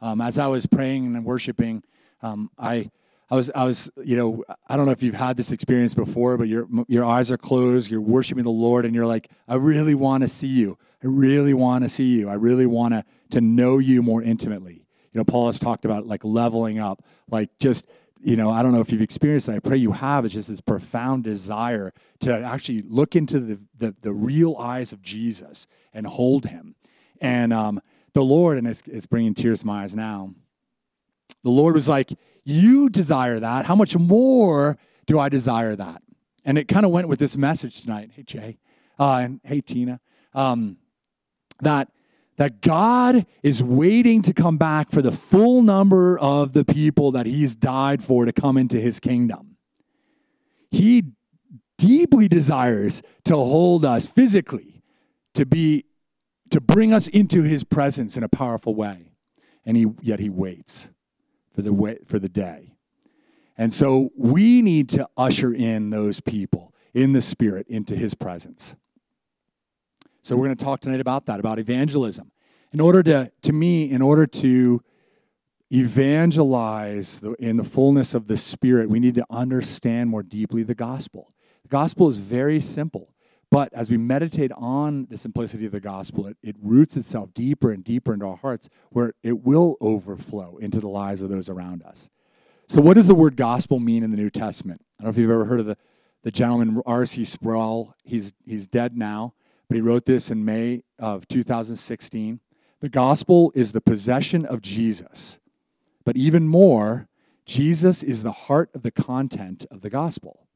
Um, as I was praying and worshiping, um, I, I was, I was, you know, I don't know if you've had this experience before, but your, your eyes are closed, you're worshiping the Lord, and you're like, I really want to see you. I really want to see you. I really want to, to know you more intimately. You know, Paul has talked about like leveling up, like just, you know, I don't know if you've experienced that. I pray you have. It's just this profound desire to actually look into the, the, the real eyes of Jesus and hold him. And um, the Lord, and it's, it's bringing tears to my eyes now, the Lord was like, You desire that. How much more do I desire that? And it kind of went with this message tonight. Hey, Jay. Uh, and hey, Tina. Um, that that God is waiting to come back for the full number of the people that he's died for to come into his kingdom. He deeply desires to hold us physically, to be to bring us into his presence in a powerful way. And he yet he waits for the way, for the day. And so we need to usher in those people in the spirit into his presence. So we're going to talk tonight about that, about evangelism. In order to, to me, in order to evangelize in the fullness of the Spirit, we need to understand more deeply the gospel. The gospel is very simple, but as we meditate on the simplicity of the gospel, it, it roots itself deeper and deeper into our hearts where it will overflow into the lives of those around us. So, what does the word gospel mean in the New Testament? I don't know if you've ever heard of the, the gentleman R.C. Sproul. He's, he's dead now but he wrote this in May of 2016. The gospel is the possession of Jesus, but even more, Jesus is the heart of the content of the gospel.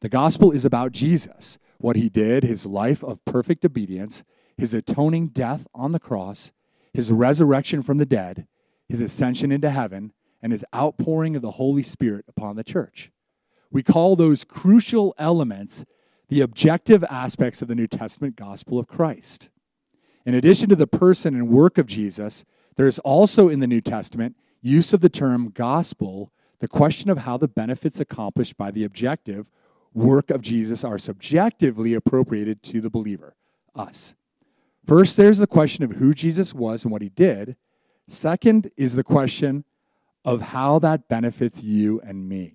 The gospel is about Jesus, what he did, his life of perfect obedience, his atoning death on the cross, his resurrection from the dead, his ascension into heaven, and his outpouring of the Holy Spirit upon the church. We call those crucial elements the objective aspects of the New Testament gospel of Christ. In addition to the person and work of Jesus, there is also in the New Testament use of the term gospel, the question of how the benefits accomplished by the objective work of Jesus are subjectively appropriated to the believer, us. First, there's the question of who Jesus was and what he did. Second is the question of how that benefits you and me.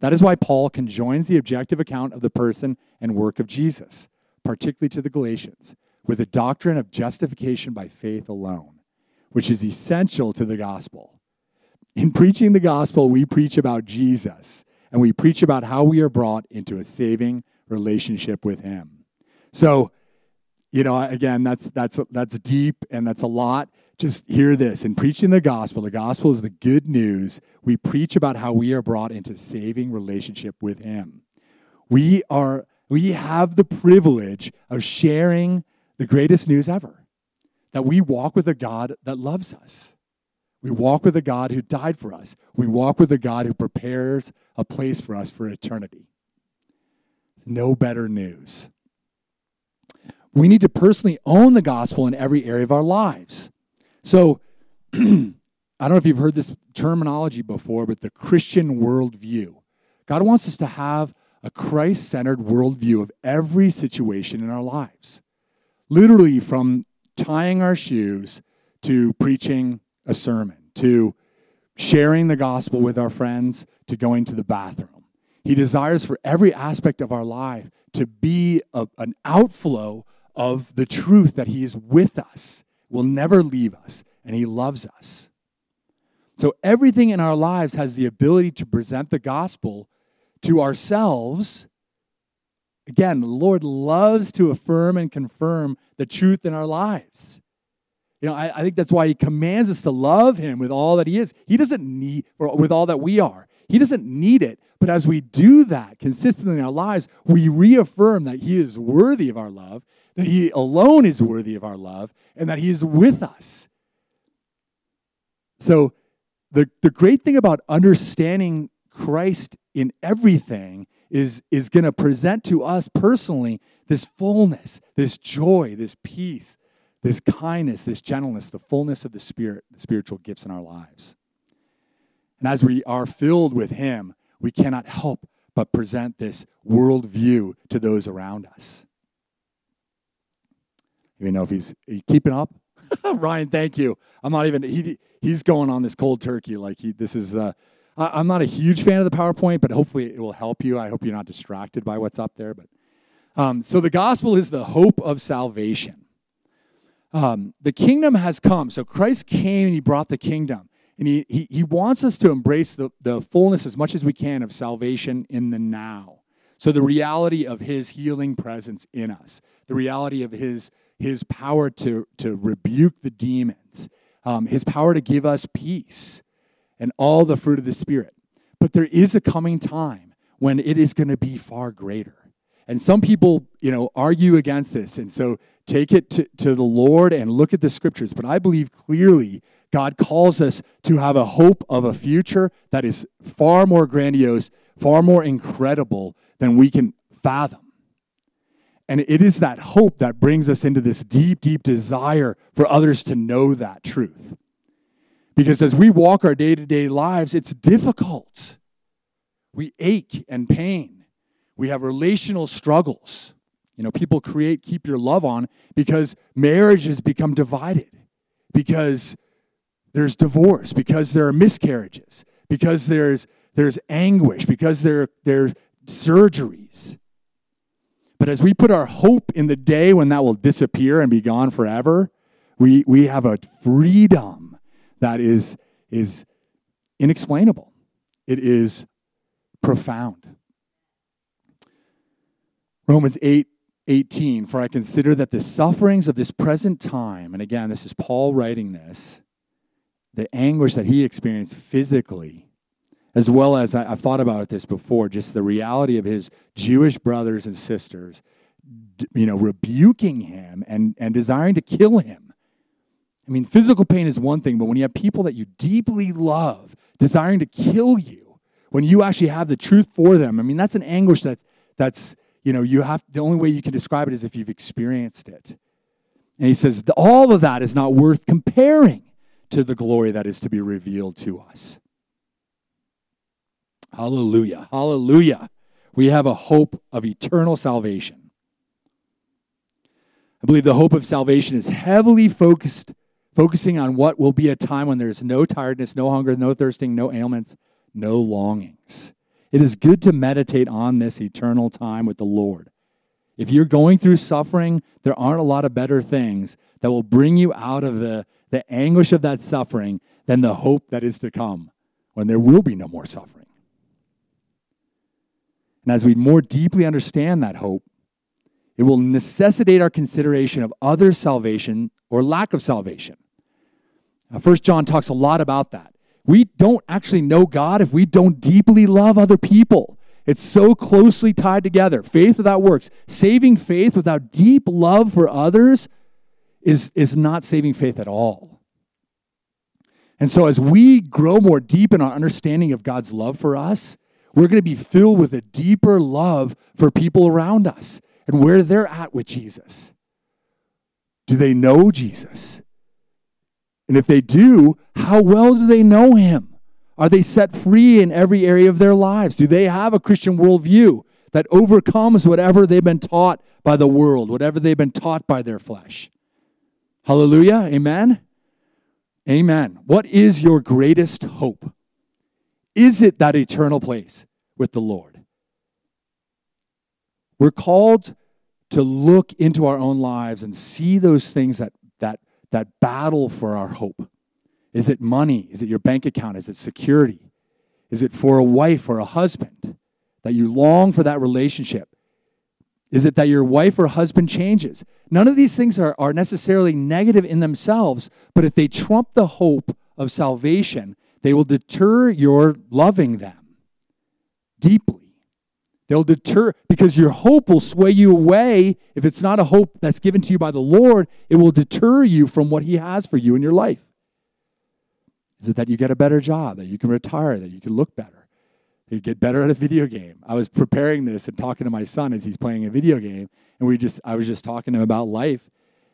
That is why Paul conjoins the objective account of the person and work of Jesus, particularly to the Galatians, with the doctrine of justification by faith alone, which is essential to the gospel. In preaching the gospel, we preach about Jesus and we preach about how we are brought into a saving relationship with him. So, you know, again, that's that's that's deep and that's a lot. Just hear this. In preaching the gospel the gospel is the good news. We preach about how we are brought into saving relationship with him. We are we have the privilege of sharing the greatest news ever that we walk with a god that loves us we walk with a god who died for us we walk with a god who prepares a place for us for eternity no better news we need to personally own the gospel in every area of our lives so, I don't know if you've heard this terminology before, but the Christian worldview. God wants us to have a Christ centered worldview of every situation in our lives. Literally, from tying our shoes to preaching a sermon, to sharing the gospel with our friends, to going to the bathroom. He desires for every aspect of our life to be a, an outflow of the truth that He is with us will never leave us, and He loves us. So everything in our lives has the ability to present the gospel to ourselves. Again, the Lord loves to affirm and confirm the truth in our lives. You know, I, I, think that's why he commands us to love him with all that he is. He doesn't need, or with all that we are. He doesn't need it. But as we do that consistently in our lives, we reaffirm that he is worthy of our love that He alone is worthy of our love, and that He is with us. So, the, the great thing about understanding Christ in everything is, is going to present to us personally this fullness, this joy, this peace, this kindness, this gentleness, the fullness of the Spirit, the spiritual gifts in our lives. And as we are filled with Him, we cannot help but present this worldview to those around us. You know if he's keeping up. Ryan, thank you. I'm not even he he's going on this cold turkey like he this is uh I, am not a huge fan of the PowerPoint, but hopefully it will help you. I hope you're not distracted by what's up there. But um, so the gospel is the hope of salvation. Um, the kingdom has come. So Christ came and he brought the kingdom. And he, he, he wants us to embrace the, the fullness as much as we can of salvation in the now. So the reality of his healing presence in us, the reality of his, his power to, to rebuke the demons, um, his power to give us peace and all the fruit of the Spirit. But there is a coming time when it is going to be far greater. And some people, you know, argue against this. And so take it to, to the Lord and look at the scriptures. But I believe clearly God calls us to have a hope of a future that is far more grandiose, far more incredible than we can fathom. And it is that hope that brings us into this deep, deep desire for others to know that truth. Because as we walk our day to day lives, it's difficult. We ache and pain. We have relational struggles. You know, people create keep your love on because marriages become divided, because there's divorce, because there are miscarriages, because there's there's anguish, because there there's surgeries. But as we put our hope in the day when that will disappear and be gone forever, we, we have a freedom that is, is inexplainable. It is profound. Romans 8 18, for I consider that the sufferings of this present time, and again, this is Paul writing this, the anguish that he experienced physically as well as I, have thought about this before, just the reality of his Jewish brothers and sisters, you know, rebuking him and, and desiring to kill him. I mean, physical pain is one thing, but when you have people that you deeply love desiring to kill you, when you actually have the truth for them, I mean, that's an anguish that's, that's you know, you have, the only way you can describe it is if you've experienced it. And he says, all of that is not worth comparing to the glory that is to be revealed to us. Hallelujah. Hallelujah. We have a hope of eternal salvation. I believe the hope of salvation is heavily focused, focusing on what will be a time when there's no tiredness, no hunger, no thirsting, no ailments, no longings. It is good to meditate on this eternal time with the Lord. If you're going through suffering, there aren't a lot of better things that will bring you out of the, the anguish of that suffering than the hope that is to come when there will be no more suffering. And as we more deeply understand that hope, it will necessitate our consideration of other salvation or lack of salvation. First John talks a lot about that. We don't actually know God if we don't deeply love other people. It's so closely tied together. Faith without works, saving faith without deep love for others is, is not saving faith at all. And so, as we grow more deep in our understanding of God's love for us, we're going to be filled with a deeper love for people around us and where they're at with Jesus. Do they know Jesus? And if they do, how well do they know him? Are they set free in every area of their lives? Do they have a Christian worldview that overcomes whatever they've been taught by the world, whatever they've been taught by their flesh? Hallelujah. Amen. Amen. What is your greatest hope? Is it that eternal place with the Lord? We're called to look into our own lives and see those things that, that, battle for our hope. Is it money? Is it your bank account? Is it security? Is it for a wife or a husband that you long for that relationship? Is it that your wife or husband changes? None of these things are, are necessarily negative in themselves, but if they trump the hope of salvation, they will deter your loving them deeply. They'll deter, because your hope will sway you away. If it's not a hope that's given to you by the Lord, it will deter you from what He has for you in your life. Is it that you get a better job, that you can retire, that you can look better, that you get better at a video game? I was preparing this and talking to my son as he's playing a video game, and we just I was just talking to him about life.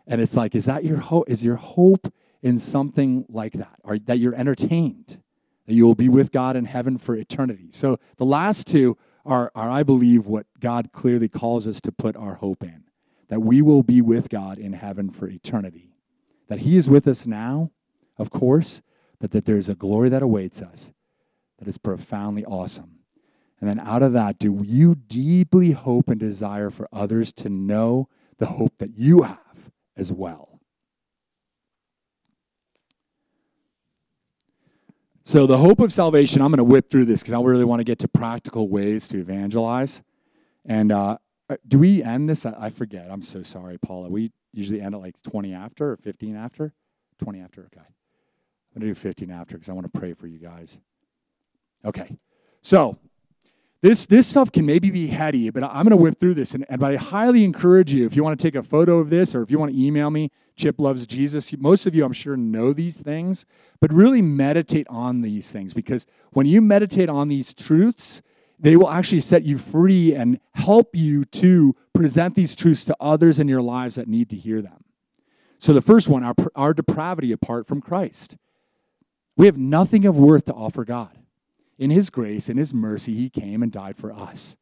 And it's like, is that your hope? Is your hope in something like that, or that you're entertained, that you will be with God in heaven for eternity. So the last two are, are, I believe, what God clearly calls us to put our hope in, that we will be with God in heaven for eternity. that He is with us now, of course, but that there's a glory that awaits us that is profoundly awesome. And then out of that, do you deeply hope and desire for others to know the hope that you have as well? So, the hope of salvation, I'm going to whip through this because I really want to get to practical ways to evangelize. And uh, do we end this? I forget. I'm so sorry, Paula. We usually end at like 20 after or 15 after? 20 after, okay. I'm going to do 15 after because I want to pray for you guys. Okay. So, this, this stuff can maybe be heady, but I'm going to whip through this. And, and I highly encourage you, if you want to take a photo of this or if you want to email me, Chip Loves Jesus, most of you, I'm sure, know these things, but really meditate on these things because when you meditate on these truths, they will actually set you free and help you to present these truths to others in your lives that need to hear them. So, the first one, our, our depravity apart from Christ. We have nothing of worth to offer God. In His grace, in His mercy, He came and died for us.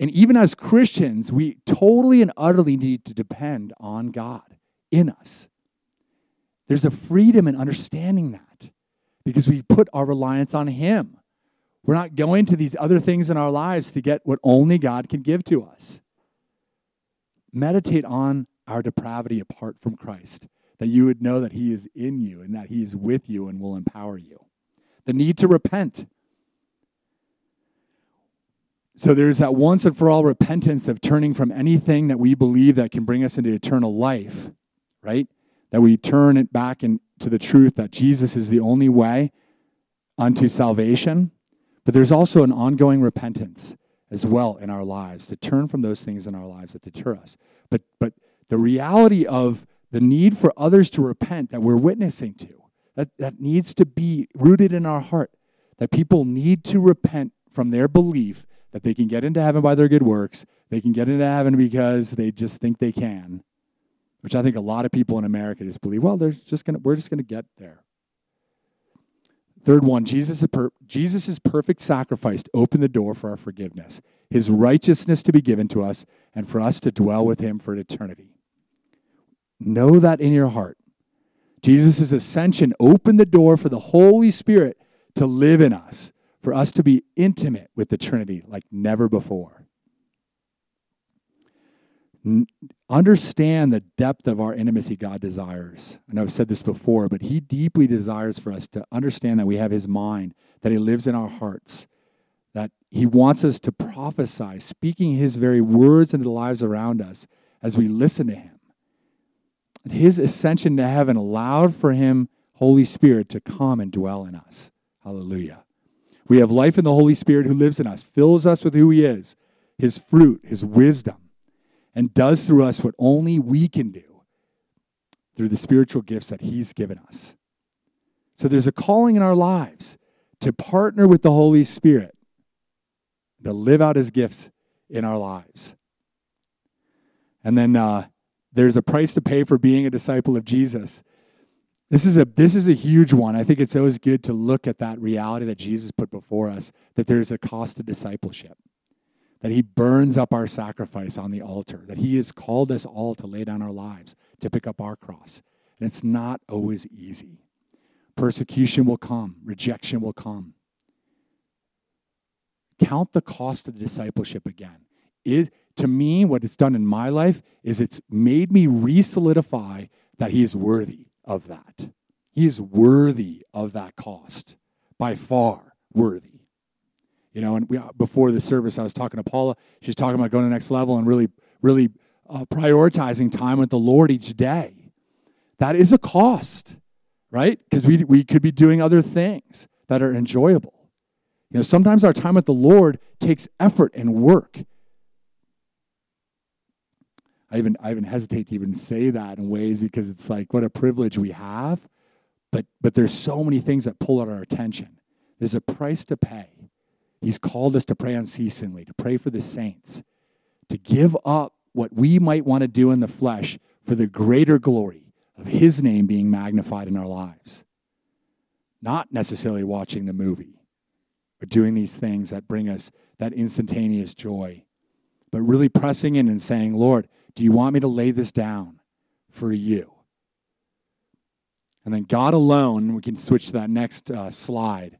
And even as Christians, we totally and utterly need to depend on God in us. There's a freedom in understanding that because we put our reliance on Him. We're not going to these other things in our lives to get what only God can give to us. Meditate on our depravity apart from Christ that you would know that He is in you and that He is with you and will empower you. The need to repent. So there's that once and for all repentance of turning from anything that we believe that can bring us into eternal life, right? That we turn it back into the truth that Jesus is the only way unto salvation. But there's also an ongoing repentance as well in our lives to turn from those things in our lives that deter us. But but the reality of the need for others to repent that we're witnessing to. That, that needs to be rooted in our heart. That people need to repent from their belief that they can get into heaven by their good works. They can get into heaven because they just think they can, which I think a lot of people in America just believe, well, they're just gonna, we're just going to get there. Third one, Jesus' per, Jesus's perfect sacrifice opened the door for our forgiveness, his righteousness to be given to us, and for us to dwell with him for eternity. Know that in your heart. Jesus' ascension opened the door for the Holy Spirit to live in us, for us to be intimate with the Trinity like never before. N- understand the depth of our intimacy God desires. I know I've said this before, but He deeply desires for us to understand that we have His mind, that He lives in our hearts, that He wants us to prophesy, speaking His very words into the lives around us as we listen to Him his ascension to heaven allowed for him, Holy Spirit, to come and dwell in us. Hallelujah. We have life in the Holy Spirit who lives in us, fills us with who he is, his fruit, his wisdom, and does through us what only we can do through the spiritual gifts that he's given us. So there's a calling in our lives to partner with the Holy Spirit, to live out his gifts in our lives. And then uh, there's a price to pay for being a disciple of Jesus. This is a this is a huge one. I think it's always good to look at that reality that Jesus put before us that there's a cost to discipleship. That he burns up our sacrifice on the altar, that he has called us all to lay down our lives, to pick up our cross. And it's not always easy. Persecution will come, rejection will come. Count the cost of the discipleship again. It, to me, what it's done in my life is it's made me re solidify that he is worthy of that. He is worthy of that cost, by far worthy. You know, and we, before the service, I was talking to Paula. She's talking about going to the next level and really, really uh, prioritizing time with the Lord each day. That is a cost, right? Because we, we could be doing other things that are enjoyable. You know, sometimes our time with the Lord takes effort and work. I even I even hesitate to even say that in ways because it's like what a privilege we have, but but there's so many things that pull at our attention. There's a price to pay. He's called us to pray unceasingly, to pray for the saints, to give up what we might want to do in the flesh for the greater glory of his name being magnified in our lives. Not necessarily watching the movie or doing these things that bring us that instantaneous joy, but really pressing in and saying, Lord, do you want me to lay this down for you? And then God alone, we can switch to that next uh, slide.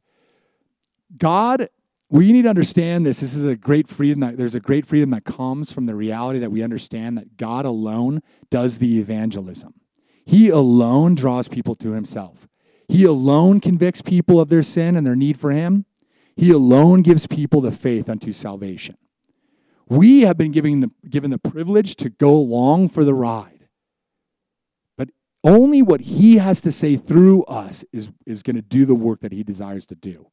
God, we need to understand this. This is a great freedom that there's a great freedom that comes from the reality that we understand that God alone does the evangelism. He alone draws people to himself. He alone convicts people of their sin and their need for him. He alone gives people the faith unto salvation. We have been given the, given the privilege to go along for the ride. But only what he has to say through us is, is going to do the work that he desires to do.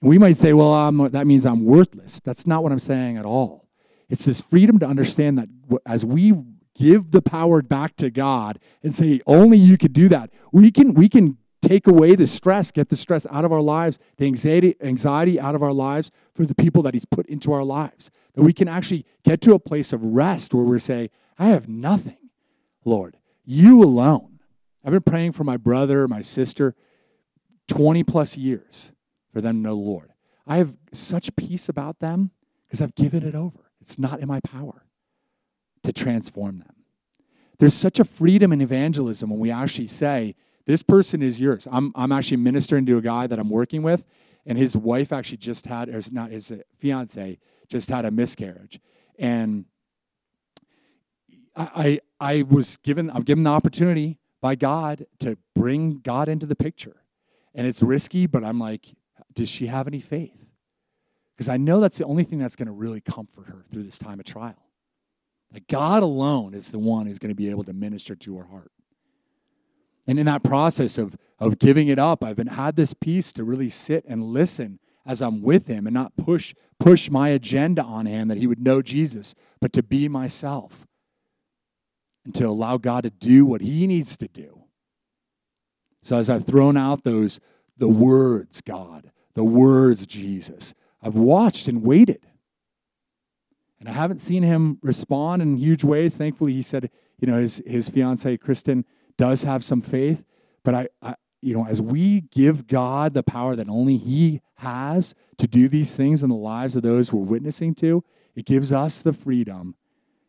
We might say, well, I'm, that means I'm worthless. That's not what I'm saying at all. It's this freedom to understand that as we give the power back to God and say, only you could do that, we can, we can take away the stress, get the stress out of our lives, the anxiety, anxiety out of our lives for the people that He's put into our lives. That we can actually get to a place of rest where we say, I have nothing, Lord. You alone. I've been praying for my brother, my sister, 20 plus years for them to know the Lord. I have such peace about them because I've given it over. It's not in my power to transform them. There's such a freedom in evangelism when we actually say, This person is yours. I'm, I'm actually ministering to a guy that I'm working with, and his wife actually just had, or not his uh, fiance, just had a miscarriage. And I, I, I was given, I'm given the opportunity by God to bring God into the picture. And it's risky, but I'm like, does she have any faith? Because I know that's the only thing that's going to really comfort her through this time of trial. That God alone is the one who's going to be able to minister to her heart. And in that process of, of giving it up, I've been had this peace to really sit and listen as I'm with him and not push push my agenda on him that he would know Jesus, but to be myself and to allow God to do what he needs to do. So as I've thrown out those the words God, the words Jesus, I've watched and waited. And I haven't seen him respond in huge ways. Thankfully, he said, you know, his his fiancee Kristen does have some faith, but I, I you know, as we give God the power that only He has to do these things in the lives of those we're witnessing to, it gives us the freedom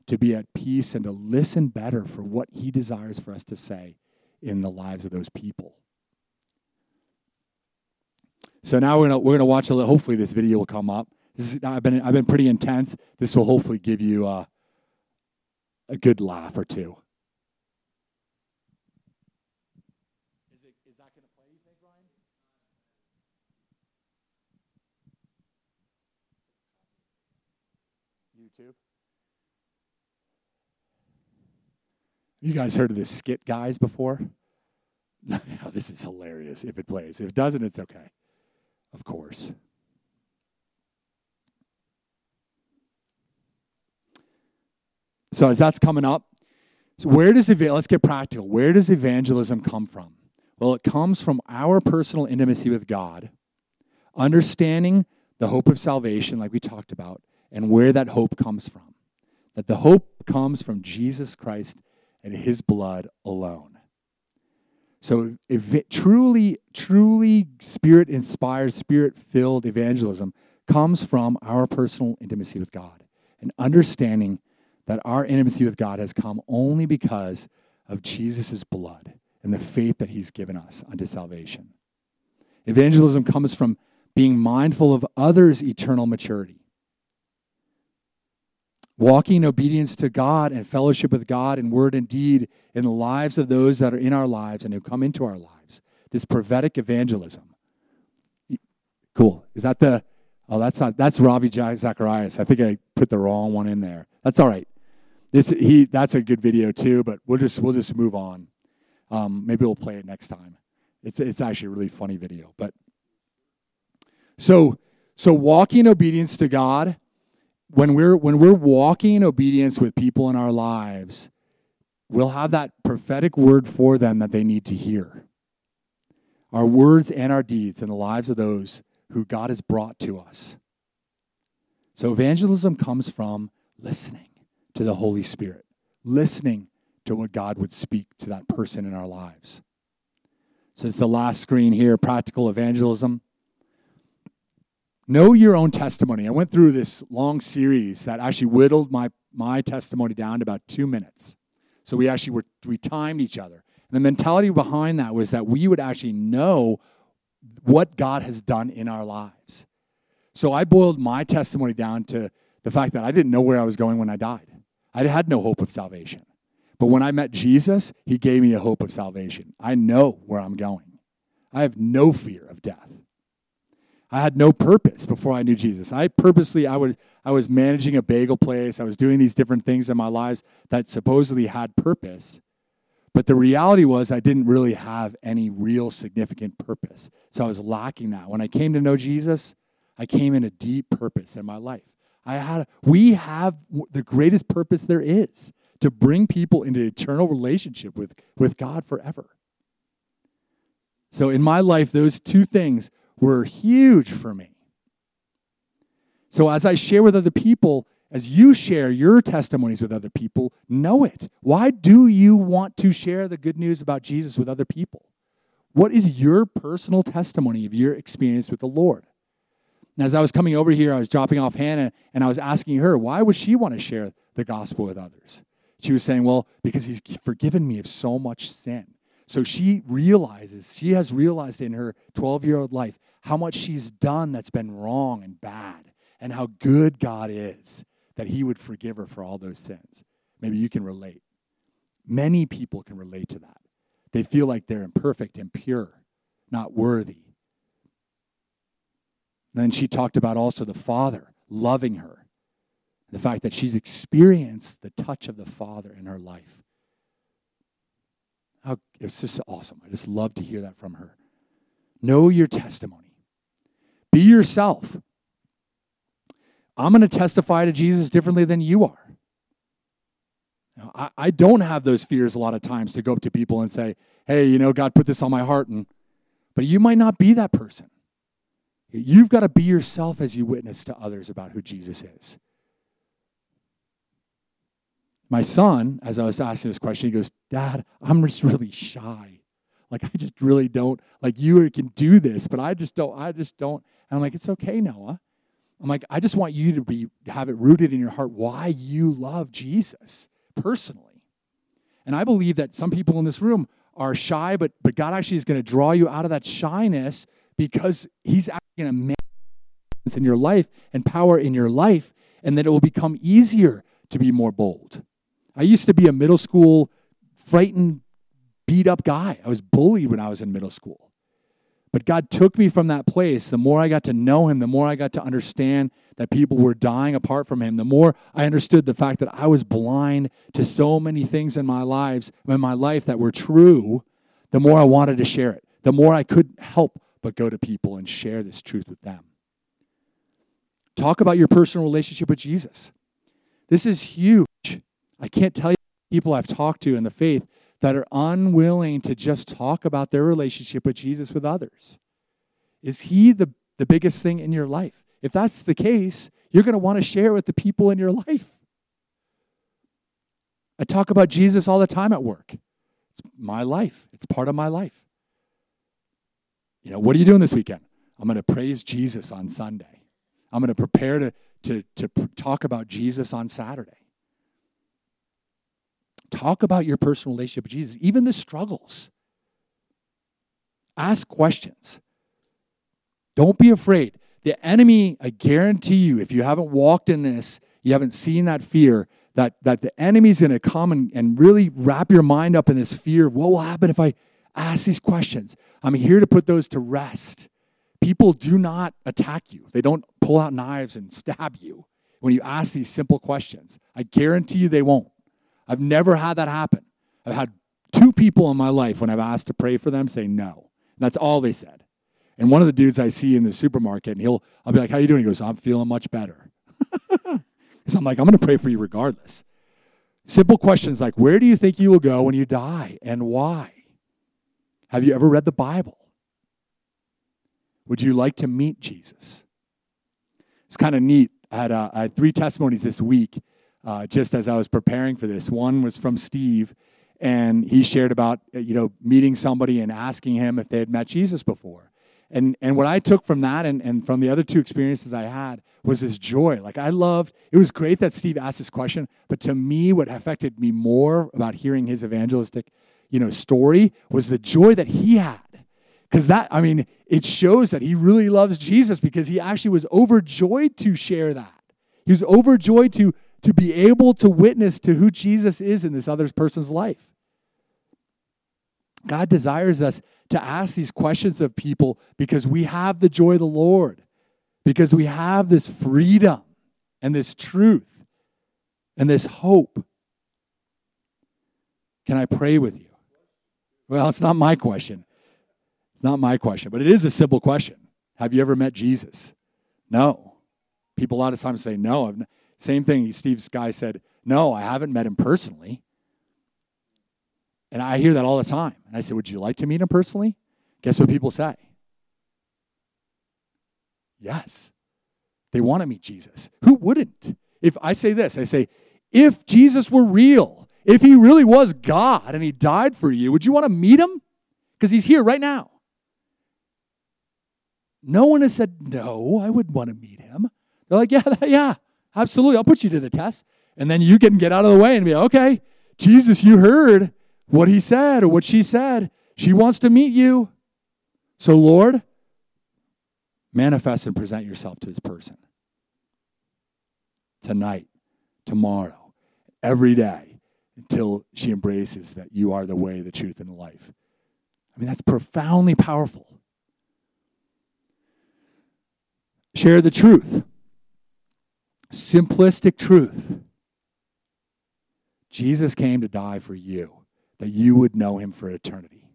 to be at peace and to listen better for what He desires for us to say in the lives of those people. So now we're gonna we're gonna watch a little. Hopefully, this video will come up. This is, I've been I've been pretty intense. This will hopefully give you uh, a good laugh or two. You guys heard of this skit guys before? this is hilarious if it plays. If it doesn't, it's okay. Of course. So as that's coming up, so where does let's get practical. Where does evangelism come from? Well, it comes from our personal intimacy with God, understanding the hope of salvation, like we talked about, and where that hope comes from. That the hope comes from Jesus Christ and his blood alone. So, it truly, truly spirit inspired, spirit filled evangelism comes from our personal intimacy with God and understanding that our intimacy with God has come only because of Jesus' blood and the faith that he's given us unto salvation. Evangelism comes from being mindful of others' eternal maturity walking in obedience to God and fellowship with God in word and deed in the lives of those that are in our lives and who come into our lives. This prophetic evangelism. Cool. Is that the? Oh, that's not. That's Ravi Zacharias. I think I put the wrong one in there. That's all right. This he. That's a good video too. But we'll just we'll just move on. Um, maybe we'll play it next time. It's it's actually a really funny video. But so so walking obedience to God when we're when we're walking in obedience with people in our lives, we'll have that prophetic word for them that they need to hear. Our words and our deeds in the lives of those who God has brought to us. So evangelism comes from listening to the Holy Spirit, listening to what God would speak to that person in our lives. So it's the last screen here, practical evangelism. Know your own testimony. I went through this long series that actually whittled my, my testimony down to about two minutes. So we actually were, we timed each other. And the mentality behind that was that we would actually know what God has done in our lives. So I boiled my testimony down to the fact that I didn't know where I was going when I died. I had no hope of salvation. But when I met Jesus, he gave me a hope of salvation. I know where I'm going. I have no fear of death. I had no purpose before I knew Jesus. I purposely I was I was managing a bagel place. I was doing these different things in my lives that supposedly had purpose. But the reality was I didn't really have any real significant purpose. So I was lacking that. When I came to know Jesus, I came in a deep purpose in my life. I had we have the greatest purpose there is to bring people into eternal relationship with, with God forever. So in my life, those two things were huge for me. So as I share with other people, as you share your testimonies with other people, know it. Why do you want to share the good news about Jesus with other people? What is your personal testimony of your experience with the Lord? And as I was coming over here, I was dropping off Hannah and I was asking her, why would she want to share the gospel with others? She was saying, well, because he's forgiven me of so much sin. So she realizes, she has realized in her 12 year old life how much she's done that's been wrong and bad, and how good God is that he would forgive her for all those sins. Maybe you can relate. Many people can relate to that. They feel like they're imperfect and pure, not worthy. then she talked about also the Father loving her, the fact that she's experienced the touch of the Father in her life. How, it's just awesome. I just love to hear that from her. Know your testimony. Be yourself. I'm going to testify to Jesus differently than you are. Now, I, I don't have those fears a lot of times to go up to people and say, hey, you know, God put this on my heart. And, but you might not be that person. You've got to be yourself as you witness to others about who Jesus is. My son, as I was asking this question, he goes, Dad, I'm just really shy. Like I just really don't like you can do this, but I just don't, I just don't. And I'm like, it's okay, Noah. I'm like, I just want you to be have it rooted in your heart why you love Jesus personally. And I believe that some people in this room are shy, but but God actually is going to draw you out of that shyness because He's actually going to make in your life and power in your life, and that it will become easier to be more bold. I used to be a middle school frightened, beat up guy. I was bullied when I was in middle school. But God took me from that place. The more I got to know Him, the more I got to understand that people were dying apart from Him, the more I understood the fact that I was blind to so many things in my lives, in my life that were true, the more I wanted to share it. The more I couldn't help but go to people and share this truth with them. Talk about your personal relationship with Jesus. This is huge. I can't tell you people I've talked to in the faith that are unwilling to just talk about their relationship with Jesus with others. Is he the, the biggest thing in your life? If that's the case, you're going to want to share with the people in your life. I talk about Jesus all the time at work. It's my life, it's part of my life. You know, what are you doing this weekend? I'm going to praise Jesus on Sunday. I'm going to prepare to, to, to talk about Jesus on Saturday. Talk about your personal relationship with Jesus, even the struggles. Ask questions. Don't be afraid. The enemy, I guarantee you, if you haven't walked in this, you haven't seen that fear, that, that the enemy's going to come and, and really wrap your mind up in this fear of what will happen if I ask these questions. I'm here to put those to rest. People do not attack you, they don't pull out knives and stab you when you ask these simple questions. I guarantee you they won't. I've never had that happen. I've had two people in my life when I've asked to pray for them say no. That's all they said. And one of the dudes I see in the supermarket, and he'll, I'll be like, "How are you doing?" He goes, "I'm feeling much better." so I'm like, "I'm going to pray for you regardless." Simple questions like, "Where do you think you will go when you die, and why?" Have you ever read the Bible? Would you like to meet Jesus? It's kind of neat. I had, uh, I had three testimonies this week uh, just as I was preparing for this. One was from Steve, and he shared about uh, you know meeting somebody and asking him if they had met Jesus before. And, and what I took from that and, and from the other two experiences I had was this joy. Like I loved, it was great that Steve asked this question, but to me, what affected me more about hearing his evangelistic, you know, story was the joy that he had. Because that, I mean, it shows that he really loves Jesus because he actually was overjoyed to share that. He was overjoyed to, to be able to witness to who Jesus is in this other person's life. God desires us to ask these questions of people because we have the joy of the Lord, because we have this freedom and this truth and this hope. Can I pray with you? Well, it's not my question. It's not my question, but it is a simple question. Have you ever met Jesus? No. People a lot of times say no. Same thing. Steve's guy said, no, I haven't met him personally. And I hear that all the time. And I say, Would you like to meet him personally? Guess what people say? Yes. They want to meet Jesus. Who wouldn't? If I say this, I say, if Jesus were real, if he really was God and he died for you, would you want to meet him? Because he's here right now. No one has said, no, I would want to meet him. They're like, yeah, yeah, absolutely. I'll put you to the test. And then you can get out of the way and be, okay, Jesus, you heard what he said or what she said. She wants to meet you. So, Lord, manifest and present yourself to this person tonight, tomorrow, every day until she embraces that you are the way, the truth, and the life. I mean, that's profoundly powerful. Share the truth. Simplistic truth. Jesus came to die for you that you would know him for eternity.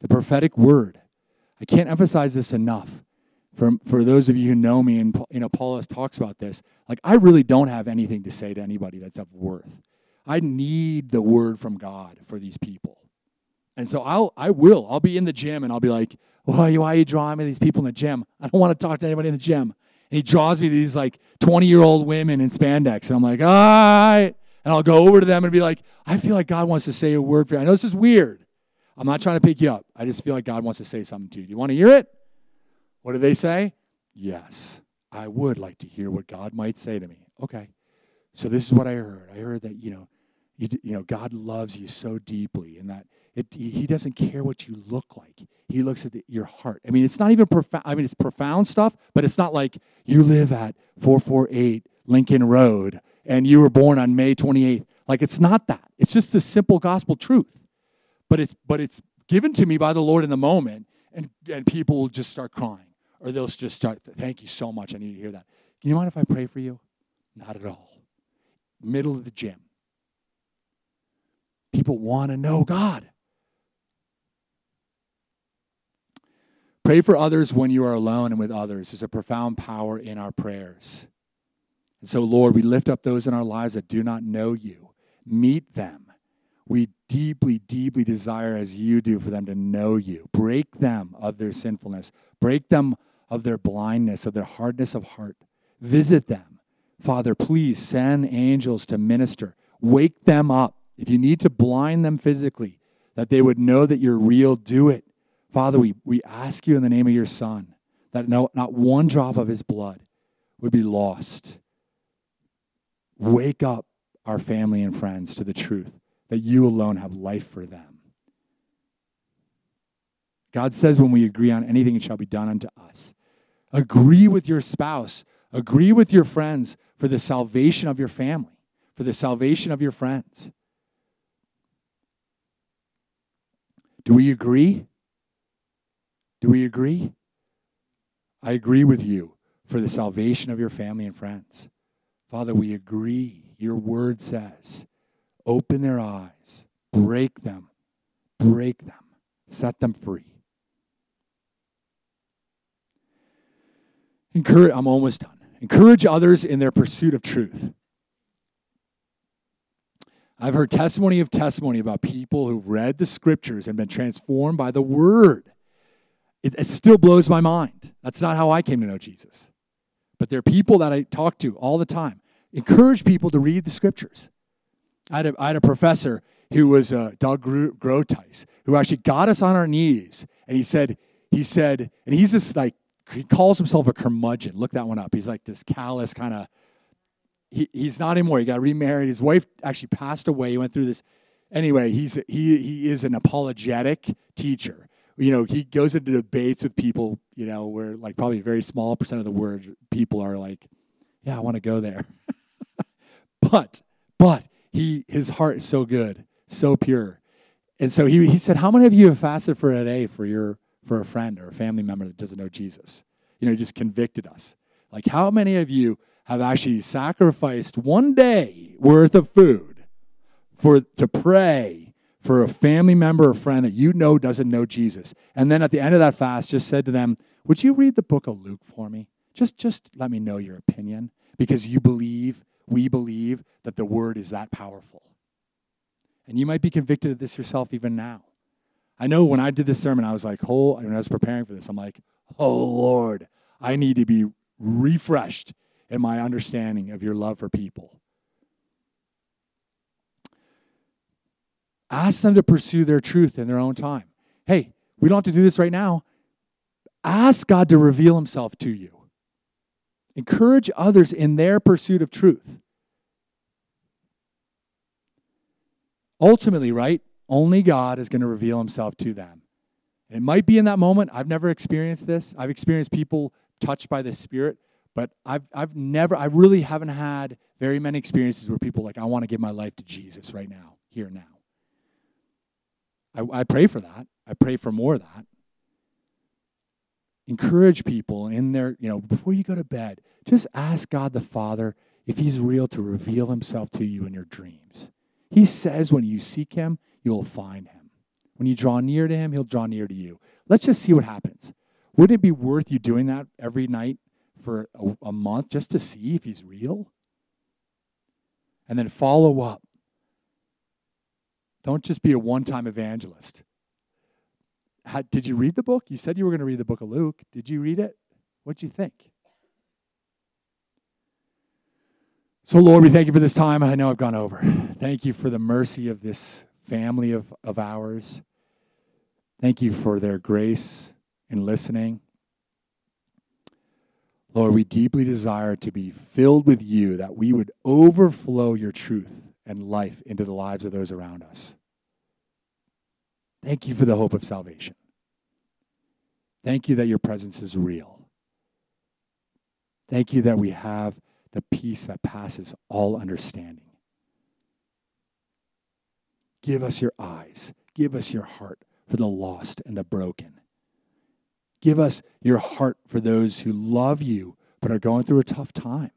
The prophetic word. I can't emphasize this enough. For, for those of you who know me, and you know, Paul talks about this, like I really don't have anything to say to anybody that's of worth. I need the word from God for these people. And so I'll, I will. I'll be in the gym and I'll be like, why, why are you drawing me these people in the gym? I don't want to talk to anybody in the gym. He draws me these like 20 year old women in spandex. And I'm like, all right. And I'll go over to them and be like, I feel like God wants to say a word for you. I know this is weird. I'm not trying to pick you up. I just feel like God wants to say something to you. Do you want to hear it? What do they say? Yes, I would like to hear what God might say to me. Okay. So this is what I heard. I heard that, you know, you, you know, God loves you so deeply and that it, he doesn't care what you look like. He looks at the, your heart. I mean, it's not even profound. I mean, it's profound stuff, but it's not like you live at 448 Lincoln Road and you were born on May 28th. Like it's not that. It's just the simple gospel truth. But it's but it's given to me by the Lord in the moment, and, and people will just start crying. Or they'll just start, thank you so much. I need to hear that. Can you mind if I pray for you? Not at all. Middle of the gym. People want to know God. Pray for others when you are alone and with others. There's a profound power in our prayers. And so, Lord, we lift up those in our lives that do not know you. Meet them. We deeply, deeply desire, as you do, for them to know you. Break them of their sinfulness, break them of their blindness, of their hardness of heart. Visit them. Father, please send angels to minister. Wake them up. If you need to blind them physically, that they would know that you're real, do it. Father, we, we ask you in the name of your Son that no, not one drop of his blood would be lost Wake up our family and friends to the truth that you alone have life for them. God says when we agree on anything, it shall be done unto us. Agree with your spouse, agree with your friends for the salvation of your family, for the salvation of your friends. Do we agree? Do we agree? I agree with you for the salvation of your family and friends. Father, we agree. Your word says, open their eyes, break them, break them, set them free. Encourage, I'm almost done. Encourage others in their pursuit of truth. I've heard testimony of testimony about people who've read the scriptures and been transformed by the word. It, it, still blows my mind. That's not how I came to know Jesus. But there are people that I talk to all the time encourage people to read the scriptures. I had a, I had a professor who was uh, Doug Groothuis, who actually got us on our knees, and he said, he said, and he's just like, he calls himself a curmudgeon. Look that one up. He's like this callous kind of. He, he's not anymore. He got remarried. His wife actually passed away. He went through this anyway, he's he he is an apologetic teacher. You know, he goes into debates with people. You know, where like probably a very small percent of the words people are like, "Yeah, I want to go there." but but he his heart is so good, so pure, and so he he said, "How many of you have fasted for a day for your for a friend or a family member that doesn't know Jesus?" You know, he just convicted us. Like, how many of you have actually sacrificed one day worth of food for to pray for a family member or friend that you know doesn't know Jesus. And then at the end of that fast just said to them, "Would you read the book of Luke for me? Just just let me know your opinion because you believe, we believe that the word is that powerful." And you might be convicted of this yourself even now. I know when I did this sermon, I was like, oh, when I was preparing for this, I'm like, oh Lord, I need to be refreshed in my understanding of your love for people. Ask them to pursue their truth in their own time. Hey, we don't have to do this right now. Ask God to reveal himself to you. Encourage others in their pursuit of truth. Ultimately, right? Only God is going to reveal himself to them. And it might be in that moment. I've never experienced this. I've experienced people touched by the Spirit, but I've, I've never, I really haven't had very many experiences where people like, I want to give my life to Jesus right now, here now. I, I pray for that. I pray for more of that. Encourage people in their, you know, before you go to bed, just ask God the Father if He's real to reveal Himself to you in your dreams. He says when you seek Him, you'll find Him. When you draw near to Him, He'll draw near to you. Let's just see what happens. Wouldn't it be worth you doing that every night for a, a month just to see if He's real? And then follow up don't just be a one time evangelist. How, did you read the book? You said you were going to read the book of Luke. Did you read it? What'd you think? So, Lord, we thank you for this time. I know I've gone over. Thank you for the mercy of this family of, of ours. Thank you for their grace in listening. Lord, we deeply desire to be filled with you, that we would overflow your truth and life into the lives of those around us. Thank you for the hope of salvation. Thank you that your presence is real. Thank you that we have the peace that passes all understanding. Give us your eyes. Give us your heart for the lost and the broken. Give us your heart for those who love you but are going through a tough time.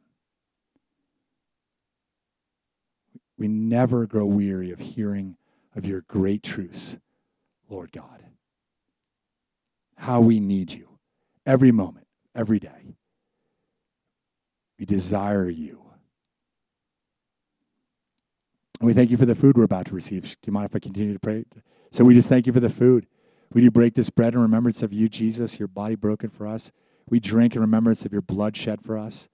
We never grow weary of hearing of your great truths, Lord God. How we need you every moment, every day. We desire you. And we thank you for the food we're about to receive. Do you mind if I continue to pray? So we just thank you for the food. We do break this bread in remembrance of you, Jesus, your body broken for us. We drink in remembrance of your blood shed for us.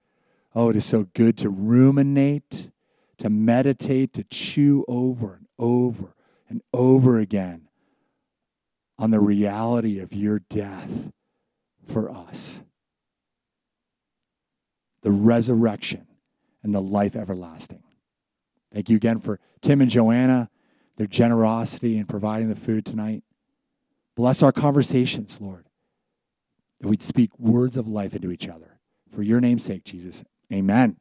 Oh, it is so good to ruminate to meditate, to chew over and over and over again on the reality of your death for us, the resurrection and the life everlasting. Thank you again for Tim and Joanna, their generosity in providing the food tonight. Bless our conversations, Lord, that we'd speak words of life into each other. For your name's sake, Jesus. Amen.